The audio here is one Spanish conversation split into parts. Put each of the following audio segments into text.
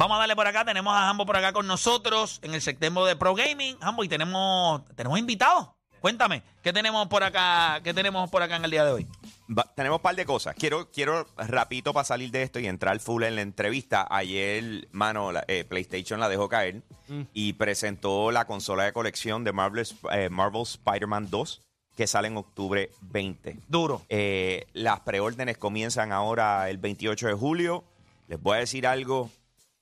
Vamos a darle por acá. Tenemos a Hambo por acá con nosotros en el segmento de Pro Gaming. Hambo, y tenemos, tenemos invitados. Cuéntame, ¿qué tenemos por acá? ¿Qué tenemos por acá en el día de hoy? Va- tenemos un par de cosas. Quiero, quiero rapidito para salir de esto y entrar full en la entrevista. Ayer, mano, la- eh, PlayStation la dejó caer y presentó la consola de colección de Marvel, eh, Marvel Spider-Man 2 que sale en octubre 20. Duro. Eh, las preórdenes comienzan ahora el 28 de julio. Les voy a decir algo.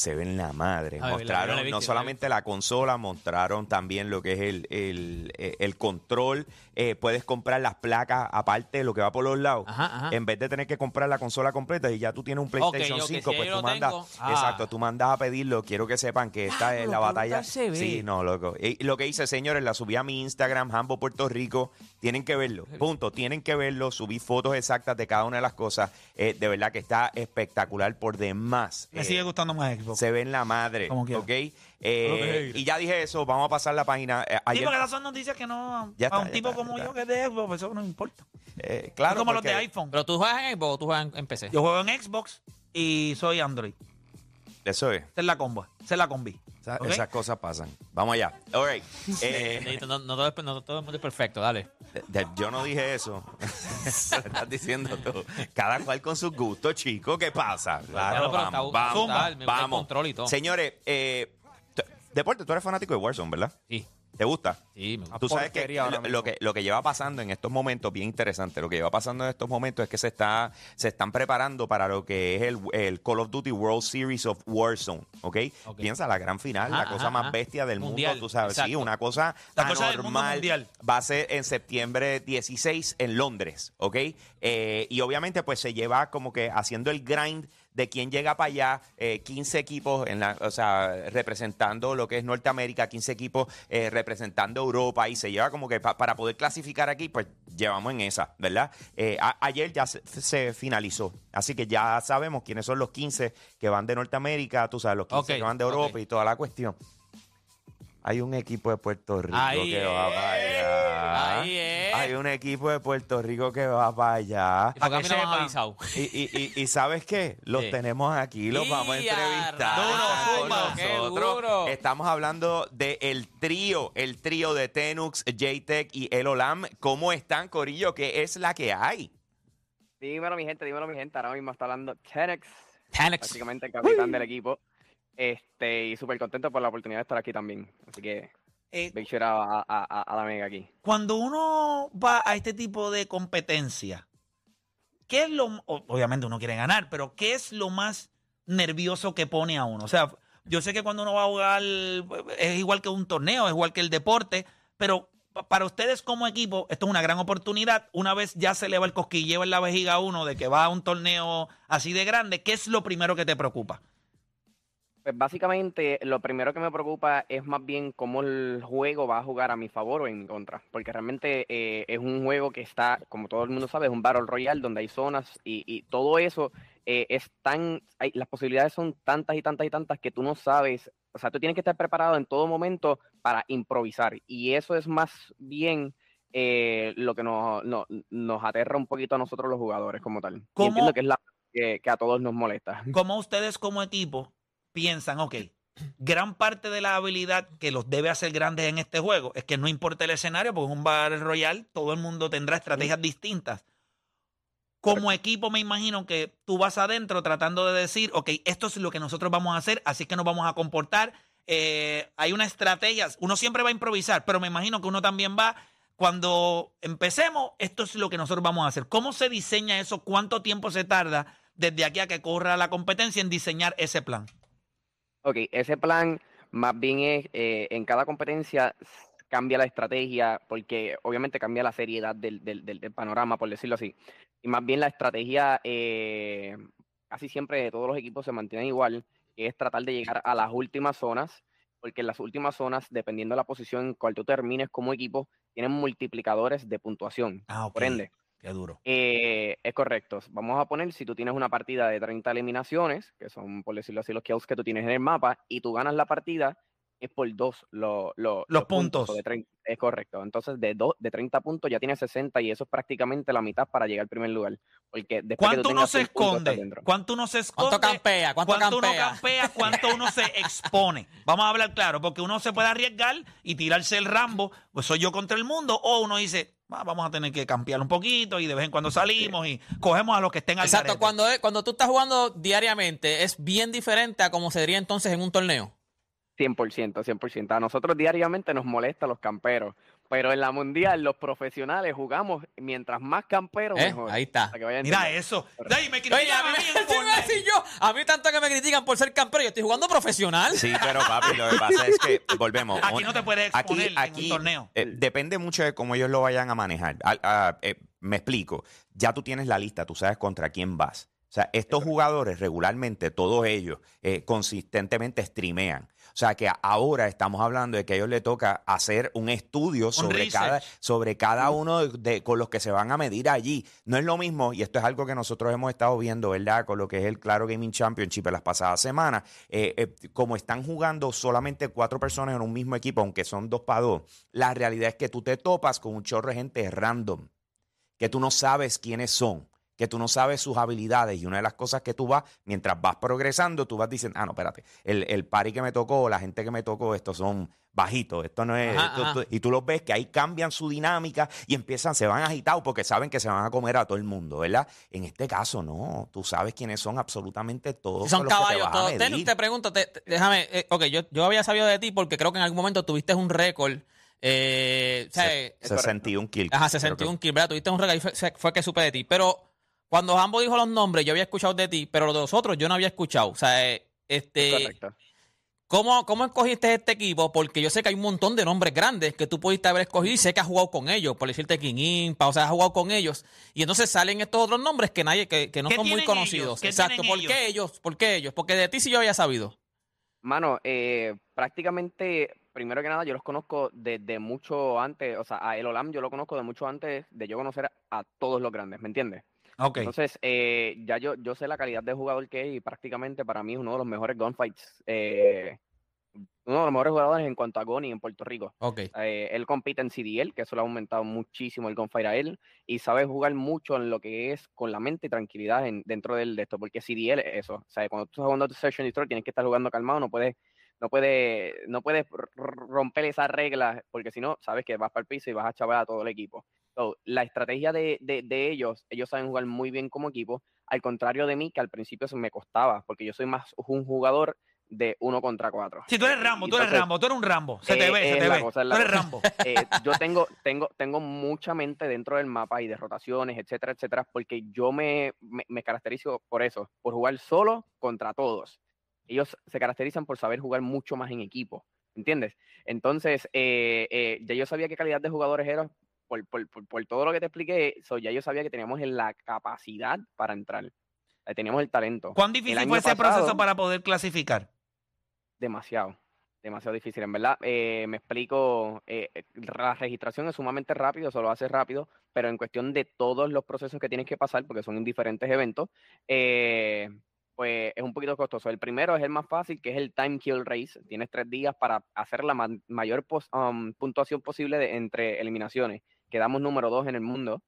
Se ven la madre. A mostraron la no solamente la consola, mostraron también lo que es el, el, eh, el control. Eh, puedes comprar las placas aparte de lo que va por los lados. Ajá, ajá. En vez de tener que comprar la consola completa y ya tú tienes un PlayStation ok, 5, si pues tú mandas. ah. Exacto, tú mandas a pedirlo. Quiero que sepan que esta es Diablo, la batalla. brutal se ve. Sí, no, loco. Y lo que hice, señores, la subí a mi Instagram, Hambo Puerto Rico. Tienen que verlo. Punto. Tienen que verlo. Subí fotos exactas de cada una de las cosas. Eh, de verdad que está espectacular por demás. Me Eh, sigue gustando más Xbox. Se ve en la madre. Como quiera. ¿Ok? Eh, y ya dije eso. Vamos a pasar la página. Eh, Sí, ayer- porque esas son noticias que no. Ya a está, un ya tipo está, como ya yo que es de Xbox, eso no importa. eh, claro. es como los de iPhone. Pero tú juegas en Xbox o tú juegas en, en PC. Yo juego en Xbox y soy Android. Eso es. Esa es la combo. Esa es la combi. Esa- ¿Ok? Esas cosas pasan. Vamos allá. All right. Eh, No, no todo es, no todo el mundo es perfecto, dale. de- yo no dije eso. Lo estás diciendo tú. Cada cual con sus gustos, chicos. ¿Qué pasa? Claro, pero está vamos, brutal, vamos, me gusta el vamos. control y todo. Señores, eh, t- Deporte, tú eres fanático de Warzone, ¿verdad? Sí, ¿Te gusta? sí, me gusta. Tú sabes que lo, que lo que lleva pasando en estos momentos, bien interesante, lo que lleva pasando en estos momentos es que se está se están preparando para lo que es el, el Call of Duty World Series of Warzone, ¿ok? Ok. Piensa la gran final, Ajá, la cosa ajá, más ajá. bestia del Mundial, mundo, tú sabes, sí, una cosa La cosa del mundo anormal. mundial. Va a ser en septiembre 16 en Londres, ¿ok? Eh, y obviamente pues se lleva como que haciendo el grind de quién llega para allá, eh, 15 equipos, en la, o sea, representando lo que es Norteamérica, 15 equipos eh, representando Europa y se lleva como que pa- para poder clasificar aquí, pues llevamos en esa, ¿verdad? Eh, a- ayer ya se, se finalizó, así que ya sabemos quiénes son los 15 que van de Norteamérica, tú sabes, los 15 Ok, que van de Europa y toda la cuestión. Hay un equipo de Puerto Rico Ahí que va para allá. Ahí es. Hay un equipo de Puerto Rico que va para allá. Y a mí no avisado. Y, y, y, y ¿sabes qué? Los Sí. tenemos aquí, los vamos a entrevistar. qué nosotros. duro. Estamos hablando del trío, el trío de Tenux, JTech y Elolam. ¿Cómo están, Corillo? ¿Qué es la que hay? Dímelo, mi gente, dímelo, mi gente. Ahora mismo está hablando Tenex, Panex. básicamente el capitán del equipo. Este, y súper contento por la oportunidad de estar aquí también. Así que, Eh, big shout out a, a, a- la mega aquí. cuando uno va a este tipo de competencia, ¿qué es lo. Obviamente uno quiere ganar, pero ¿qué es lo más nervioso que pone a uno? O sea, yo sé que cuando uno va a jugar es igual que un torneo, es igual que el deporte, pero pa- para ustedes como equipo, esto es una gran oportunidad. Una vez ya se le va el cosquilleo en la vejiga a uno de que va a un torneo así de grande, ¿qué es lo primero que te preocupa? Pues básicamente lo primero que me preocupa es más bien cómo el juego va a jugar a mi favor o en mi contra, porque realmente eh, es un juego que está, como todo el mundo sabe, es un Battle Royale donde hay zonas y, y todo eso eh, es tan, hay, las posibilidades son tantas y tantas y tantas que tú no sabes, o sea, tú tienes que estar preparado en todo momento para improvisar y eso es más bien eh, lo que nos, nos, nos aterra un poquito a nosotros los jugadores como tal. Y entiendo que es la que, que a todos nos molesta. ¿Cómo ustedes como equipo piensan, ok, gran parte de la habilidad que los debe hacer grandes en este juego es que no importa el escenario, porque en un Battle Royale todo el mundo tendrá estrategias distintas. Como equipo me imagino que tú vas adentro tratando de decir, ok, esto es lo que nosotros vamos a hacer, así que nos vamos a comportar. Eh, hay una estrategia, uno siempre va a improvisar, pero me imagino que uno también va, cuando empecemos, esto es lo que nosotros vamos a hacer. ¿Cómo se diseña eso? ¿Cuánto tiempo se tarda desde aquí a que corra la competencia en diseñar ese plan? Ok, ese plan más bien es, eh, en cada competencia cambia la estrategia, porque obviamente cambia la seriedad del, del, del- del panorama, por decirlo así. Y más bien la estrategia, eh, casi siempre de todos los equipos se mantiene igual, que es tratar de llegar a las últimas zonas, porque en las últimas zonas, dependiendo de la posición en cual tú termines como equipo, tienen multiplicadores de puntuación. Ah, ok. Por ende, Qué duro. eh, es correcto. Vamos a poner, si tú tienes una partida de 30 eliminaciones, que son, por decirlo así, los kills que tú tienes en el mapa, y tú ganas la partida, es por dos lo- lo- Los o puntos. de 30 es correcto. Entonces, de, dos de 30 puntos ya tiene 60 y eso es prácticamente la mitad para llegar al primer lugar. Porque ¿Cuánto uno se 100 puntos, estás esconde? ¿Cuánto uno se esconde? ¿Cuánto campea? ¿Cuánto, ¿Cuánto uno campea? ¿Cuánto uno se expone? Vamos a hablar claro, porque uno se puede arriesgar y tirarse el Rambo, pues soy yo contra el mundo, o uno dice, "Ah, vamos a tener que campear un poquito y de vez en cuando salimos y cogemos a los que estén al Exacto, garete. cuando, es- cuando tú estás jugando diariamente es bien diferente a como sería entonces en un torneo. 100%, 100%. A nosotros diariamente nos molesta los camperos, pero en la mundial los profesionales jugamos mientras más camperos ¿Eh? mejor. Ahí está. Para que vayan Mira eso. Ay, me Oye, critican a mí, a mí me- en te iba a decir yo, a mí tanto que me critican por ser campeón, yo estoy jugando profesional. Sí, pero papi, lo que pasa es que, volvemos. Aquí no te puedes exponer Aquí, en aquí un torneo. eh, depende mucho de cómo ellos lo vayan a manejar. Al- eh, me explico. Ya tú tienes la lista, tú sabes contra quién vas. O sea, estos jugadores regularmente, todos ellos, eh, consistentemente streamean. O sea, que ahora estamos hablando de que a ellos les toca hacer un estudio sobre research. cada, sobre cada uno de, de- con los que se van a medir allí. No es lo mismo, y esto es algo que nosotros hemos estado viendo, ¿verdad? Con lo que es el Claro Gaming Championship en las pasadas semanas. eh, eh, como están jugando solamente cuatro personas en un mismo equipo, aunque son dos para dos, la realidad es que tú te topas con un chorro de gente random, que tú no sabes quiénes son que tú no sabes sus habilidades y una de las cosas que tú vas, mientras vas progresando, tú vas diciendo, ah, no, espérate, el, el party que me tocó, la gente que me tocó, estos son bajitos, esto no es... Ajá, esto- ajá. y tú los ves que ahí cambian su dinámica y empiezan, se van agitados porque saben que se van a comer a todo el mundo, ¿verdad? En este caso, no, tú sabes quiénes son absolutamente todos. Son con los que te caballos vas a todos. Te, medir. te pregunto, te- te- déjame, eh, ok, yo, yo había sabido de ti porque creo que en algún momento tuviste un récord. Eh, o sea, Se- eh, 61 kills. Ajá, creo que- 61 kills, ¿verdad? Tuviste un récord y fue, fue que supe de ti. Pero cuando Jambo dijo los nombres, yo había escuchado de ti, pero de los otros yo no había escuchado. O sea, eh, este, Correcto. ¿cómo, ¿cómo escogiste este equipo? Porque yo sé que hay un montón de nombres grandes que tú pudiste haber escogido y sé que has jugado con ellos, por decirte King Impa, o sea, has jugado con ellos. Y entonces salen estos otros nombres que nadie, que, que no ¿Qué son muy conocidos. Exacto. ¿Por qué ellos? ¿Por qué ellos? Porque de ti sí yo había sabido. Mano, eh, prácticamente, primero que nada, yo los conozco desde mucho antes, o sea, a El Olam yo lo conozco de mucho antes de yo conocer a todos los grandes, ¿me entiendes? Ok. Entonces, eh, ya yo, yo sé la calidad de jugador que es y prácticamente para mí es uno de los mejores gunfights, eh, uno de los mejores jugadores en cuanto a Goni en Puerto Rico. Ok. Eh, él compite en CDL, que eso le ha aumentado muchísimo el gunfight a él, y sabe jugar mucho en lo que es con la mente y tranquilidad en- dentro del, de esto, porque CDL es eso. O sea, cuando tú estás jugando tu and Destroy, tienes que estar jugando calmado, no puedes, no puedes, no puedes romper esas reglas, porque si no, sabes que vas para el piso y vas a chavar a todo el equipo. So, la estrategia de, de, de ellos, ellos saben jugar muy bien como equipo, al contrario de mí, que al principio se me costaba, porque yo soy más un jugador de uno contra cuatro. Si tú eres Rambo, tú eres Entonces, Rambo, tú eres un Rambo. Se te eh, ve, se te ve. cosa, tú eres cosa. Rambo. eh, yo tengo, tengo, tengo mucha mente dentro del mapa y de rotaciones, etcétera, etcétera, porque yo me, me, me caracterizo por eso, por jugar solo contra todos. Ellos se caracterizan por saber jugar mucho más en equipo, ¿entiendes? Entonces, eh, eh, ya yo sabía qué calidad de jugadores eran por, por, por, por todo lo que te expliqué, so, ya yo sabía que teníamos la capacidad para entrar, eh, teníamos el talento. ¿Cuán difícil fue ese pasado- proceso para poder clasificar? demasiado, demasiado difícil. En verdad, eh, me explico, eh, la registración es sumamente rápido, eso lo hace rápido, pero en cuestión de todos los procesos que tienes que pasar, porque son en diferentes eventos, eh, pues es un poquito costoso. El primero es el más fácil, que es el Time Kill Race. Tienes tres días para hacer la ma- mayor um, puntuación posible de- entre eliminaciones. Quedamos número dos en el mundo.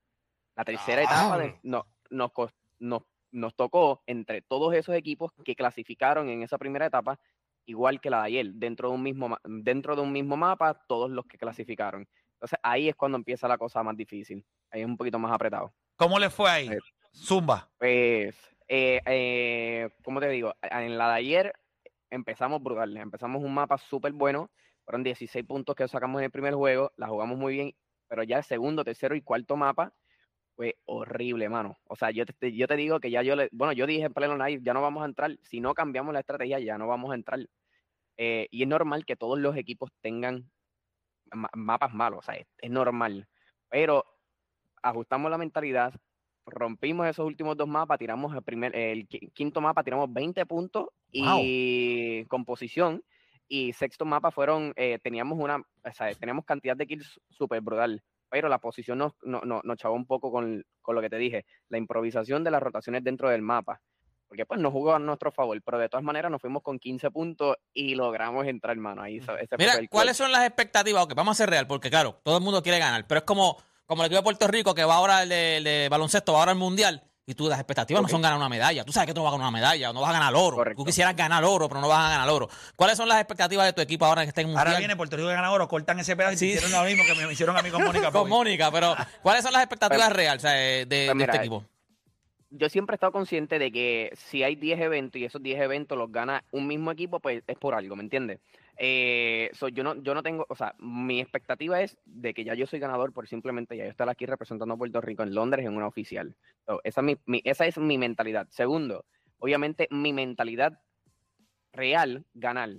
La tercera etapa de- no, nos, cos- nos, nos tocó entre todos esos equipos que clasificaron en esa primera etapa, igual que la de ayer, dentro de un mismo, dentro de un mismo mapa, todos los que clasificaron. Entonces ahí es cuando empieza la cosa más difícil. Ahí es un poquito más apretado. ¿Cómo le fue ahí? Eh, Zumba. Pues, eh, eh, ¿cómo te digo? En la de ayer empezamos brutal. Empezamos un mapa súper bueno. Fueron 16 puntos que sacamos en el primer juego. La jugamos muy bien. Pero ya el segundo, tercero y cuarto mapa fue horrible, mano. O sea, yo te, yo te digo que ya yo le... Bueno, yo dije en pleno live, ya no vamos a entrar. Si no cambiamos la estrategia, ya no vamos a entrar. Eh, y es normal que todos los equipos tengan ma- mapas malos. O sea, es normal. Pero ajustamos la mentalidad, rompimos esos últimos dos mapas, tiramos el primer, el qui- quinto mapa, tiramos 20 puntos y con posición. Y sexto mapa fueron, eh, teníamos una, o sea, teníamos cantidad de kills súper brutal, pero la posición nos, no, no- nos chavó un poco con, con lo que te dije, la improvisación de las rotaciones dentro del mapa. porque pues no jugó a nuestro favor, pero de todas maneras nos fuimos con 15 puntos y logramos entrar, hermano. Ahí, Mira, el ¿cuáles son las expectativas? Ok, vamos a ser real, porque claro, todo el mundo quiere ganar, pero es como, como el equipo de Puerto Rico que va ahora el de, el de baloncesto, va ahora al mundial, y tú las expectativas no son ganar una medalla. Tú sabes que tú no vas a ganar una medalla, o no vas a ganar oro. Correcto. Tú quisieras ganar oro, pero no vas a ganar oro. ¿Cuáles son las expectativas de tu equipo ahora que está en mundial? Ahora viene Puerto Rico de ganador, cortan ese pedazo Sí. y hicieron lo mismo que me hicieron a mí con Mónica. con. Mónica, pero ¿cuáles son las expectativas Pues- reales o sea, de, de- pues de mira, este equipo? Yo siempre he estado consciente de que si hay 10 eventos y esos 10 eventos los gana un mismo equipo, pues es por algo, ¿me entiendes? Eh, so, yo no yo no tengo, o sea, mi expectativa es de que ya yo soy ganador por simplemente ya yo estar aquí representando a Puerto Rico en Londres en una oficial. So, esa, es mi, mi- esa es mi mentalidad. Segundo, obviamente mi mentalidad real, ganar.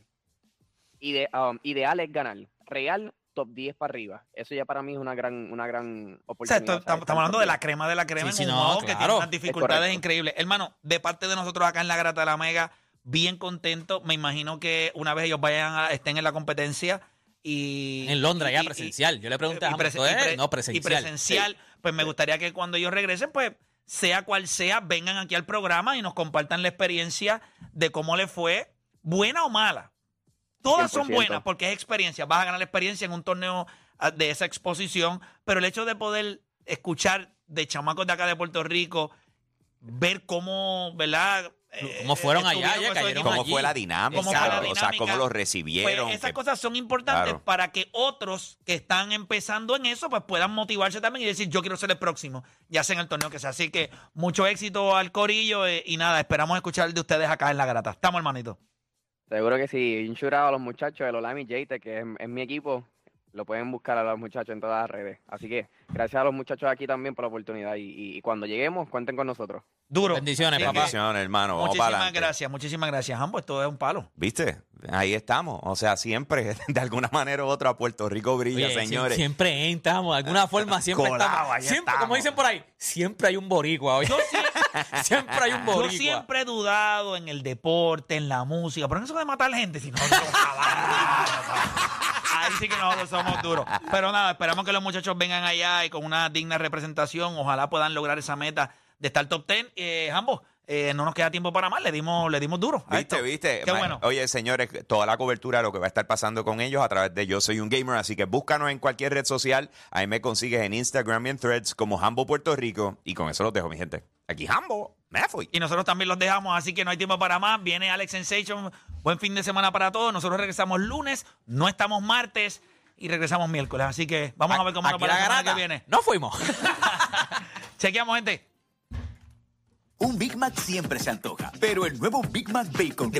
Ide- um, ideal es ganar. Real, top 10 para arriba. Eso ya para mí es una gran, una gran O sea, oportunidad. estamos, estamos hablando de la crema de la crema Sí, en sí, un no, juego que tiene claro. unas dificultades increíbles. Hermano, de parte de nosotros acá en la Grata de la Mega, bien contento. Me imagino que una vez ellos vayan a, estén en la competencia y... En Londres, y- ya y- presencial. Yo le pregunté a presen- No, Y presencial. presencial. Pues me gustaría que cuando ellos regresen, pues sea cual sea, vengan aquí al programa y nos compartan la experiencia de cómo les fue, buena o mala. Todas son 100%. buenas porque es experiencia. Vas a ganar la experiencia en un torneo ah, de esa exposición, pero el hecho de poder escuchar de chamacos de acá de Puerto Rico, ver cómo, ¿verdad? Eh, ¿Cómo fueron allá? Ya cayeron. ¿Cómo allí. fue la dinámica? ¿Cómo la O sea, cómo los Pues recibieron. esas que- cosas son importantes Claro. para que otros que están empezando en eso pues puedan motivarse también y decir yo quiero ser el próximo, ya sea en el torneo que sea. Así que mucho éxito al corillo eh, y nada, esperamos escuchar de ustedes acá en La Grata. Estamos, hermanito. Seguro que sí. Out a los muchachos de Olami Jate, que es, es mi equipo. Lo pueden buscar a los muchachos en todas las redes. Así que gracias a los muchachos aquí también por la oportunidad. Y, y- y cuando lleguemos, cuenten con nosotros. Duro. Bendiciones, papá. Bendiciones, hermano. Vamos para Muchísimas adelante. gracias, muchísimas gracias, ambos. Esto es un palo. ¿Viste? Ahí estamos. O sea, siempre, de alguna manera u otra, Puerto Rico brilla, Oye, señores. Siempre entramos, de alguna forma siempre Colado, estamos. ahí Siempre, estamos. como dicen por ahí, siempre hay un boricua. oye. siempre hay un Yo boricua. siempre he dudado en el deporte, en la música, pero en eso de matar gente, si no, no, Ahí sí que nosotros somos duros. Pero nada, esperamos que los muchachos vengan allá y con una digna representación, ojalá puedan lograr esa meta de estar top 10. Eh, ambos, eh, no nos queda tiempo para más, le dimos, le dimos duro. a ¿Viste, esto. viste? Qué bueno. Oye, señores, toda la cobertura de lo que va a estar pasando con ellos a través de Yo Soy un Gamer, así que búscanos en cualquier red social. Ahí me consigues en Instagram y en Threads como Hambo Puerto Rico. Y con eso los dejo, mi gente. Aquí Hambo, me fui. Y nosotros también los dejamos, así que no hay tiempo para más. Viene Alex Sensation. Buen fin de semana para todos. Nosotros regresamos lunes, no estamos martes y regresamos miércoles. Así que vamos a ver cómo nos va la la semana que viene. No fuimos. Chequeamos, gente. Un Big Mac siempre se antoja, pero el nuevo Big Mac Bacon de